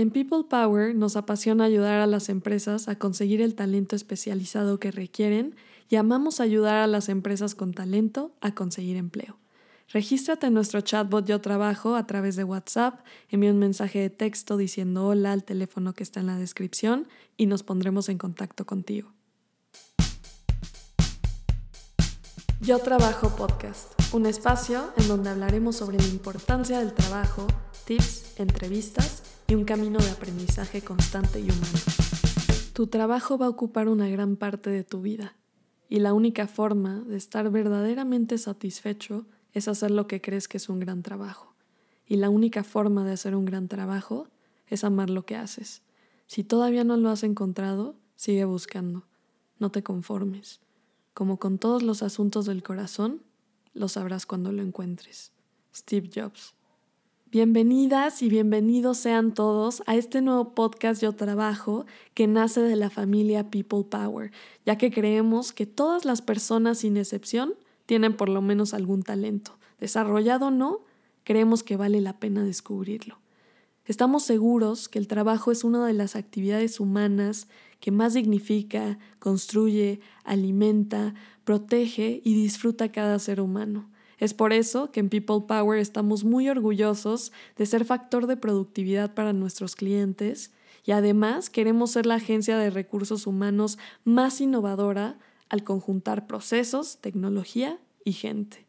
En People Power nos apasiona ayudar a las empresas a conseguir el talento especializado que requieren y amamos ayudar a las empresas con talento a conseguir empleo. Regístrate en nuestro chatbot Yo Trabajo a través de WhatsApp, envía un mensaje de texto diciendo hola al teléfono que está en la descripción y nos pondremos en contacto contigo. Yo Trabajo Podcast, un espacio en donde hablaremos sobre la importancia del trabajo, tips, entrevistas y un camino de aprendizaje constante y humano. Tu trabajo va a ocupar una gran parte de tu vida y la única forma de estar verdaderamente satisfecho es hacer lo que crees que es un gran trabajo. Y la única forma de hacer un gran trabajo es amar lo que haces. Si todavía no lo has encontrado, sigue buscando. No te conformes. Como con todos los asuntos del corazón, lo sabrás cuando lo encuentres. Steve Jobs. Bienvenidas y bienvenidos sean todos a este nuevo podcast Yo Trabajo que nace de la familia People Power, ya que creemos que todas las personas sin excepción tienen por lo menos algún talento. Desarrollado o no, creemos que vale la pena descubrirlo. Estamos seguros que el trabajo es una de las actividades humanas que más dignifica, construye, alimenta, protege y disfruta cada ser humano. Es por eso que en People Power estamos muy orgullosos de ser factor de productividad para nuestros clientes y además queremos ser la agencia de recursos humanos más innovadora al conjuntar procesos, tecnología y gente.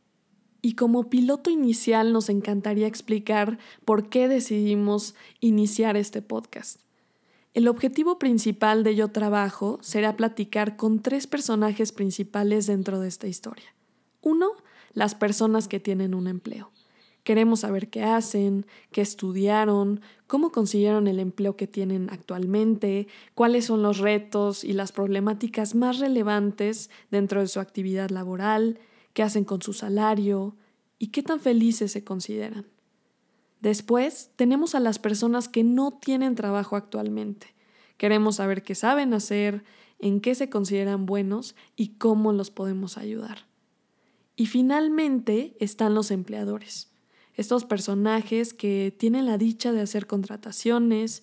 Y como piloto inicial nos encantaría explicar por qué decidimos iniciar este podcast. El objetivo principal de Yo Trabajo será platicar con tres personajes principales dentro de esta historia. Uno, las personas que tienen un empleo. Queremos saber qué hacen, qué estudiaron, cómo consiguieron el empleo que tienen actualmente, cuáles son los retos y las problemáticas más relevantes dentro de su actividad laboral, qué hacen con su salario y qué tan felices se consideran. Después tenemos a las personas que no tienen trabajo actualmente. Queremos saber qué saben hacer, en qué se consideran buenos y cómo los podemos ayudar. Y finalmente están los empleadores, estos personajes que tienen la dicha de hacer contrataciones,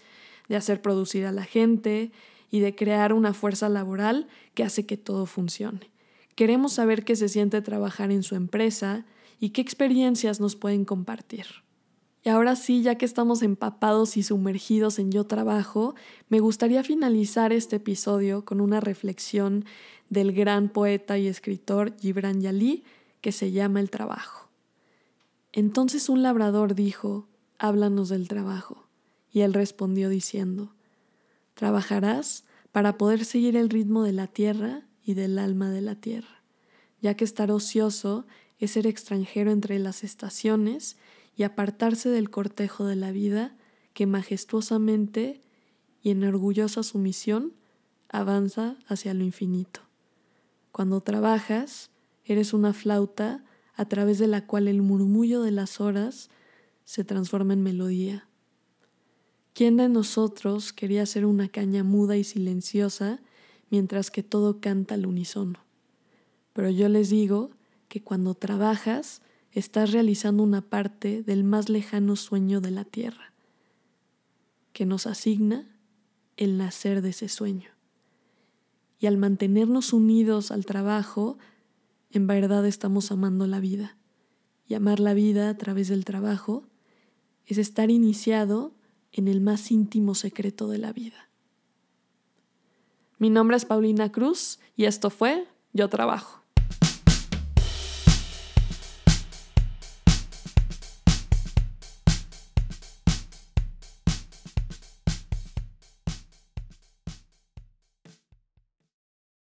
de hacer producir a la gente y de crear una fuerza laboral que hace que todo funcione. Queremos saber qué se siente trabajar en su empresa y qué experiencias nos pueden compartir. Y ahora sí, ya que estamos empapados y sumergidos en yo trabajo, me gustaría finalizar este episodio con una reflexión del gran poeta y escritor Gibran Yalí que se llama el trabajo. Entonces un labrador dijo, háblanos del trabajo. Y él respondió diciendo, trabajarás para poder seguir el ritmo de la tierra y del alma de la tierra, ya que estar ocioso es ser extranjero entre las estaciones y apartarse del cortejo de la vida que majestuosamente y en orgullosa sumisión avanza hacia lo infinito. Cuando trabajas, Eres una flauta a través de la cual el murmullo de las horas se transforma en melodía. ¿Quién de nosotros quería ser una caña muda y silenciosa mientras que todo canta al unísono? Pero yo les digo que cuando trabajas estás realizando una parte del más lejano sueño de la tierra, que nos asigna el nacer de ese sueño. Y al mantenernos unidos al trabajo, en verdad estamos amando la vida. Y amar la vida a través del trabajo es estar iniciado en el más íntimo secreto de la vida. Mi nombre es Paulina Cruz y esto fue Yo Trabajo.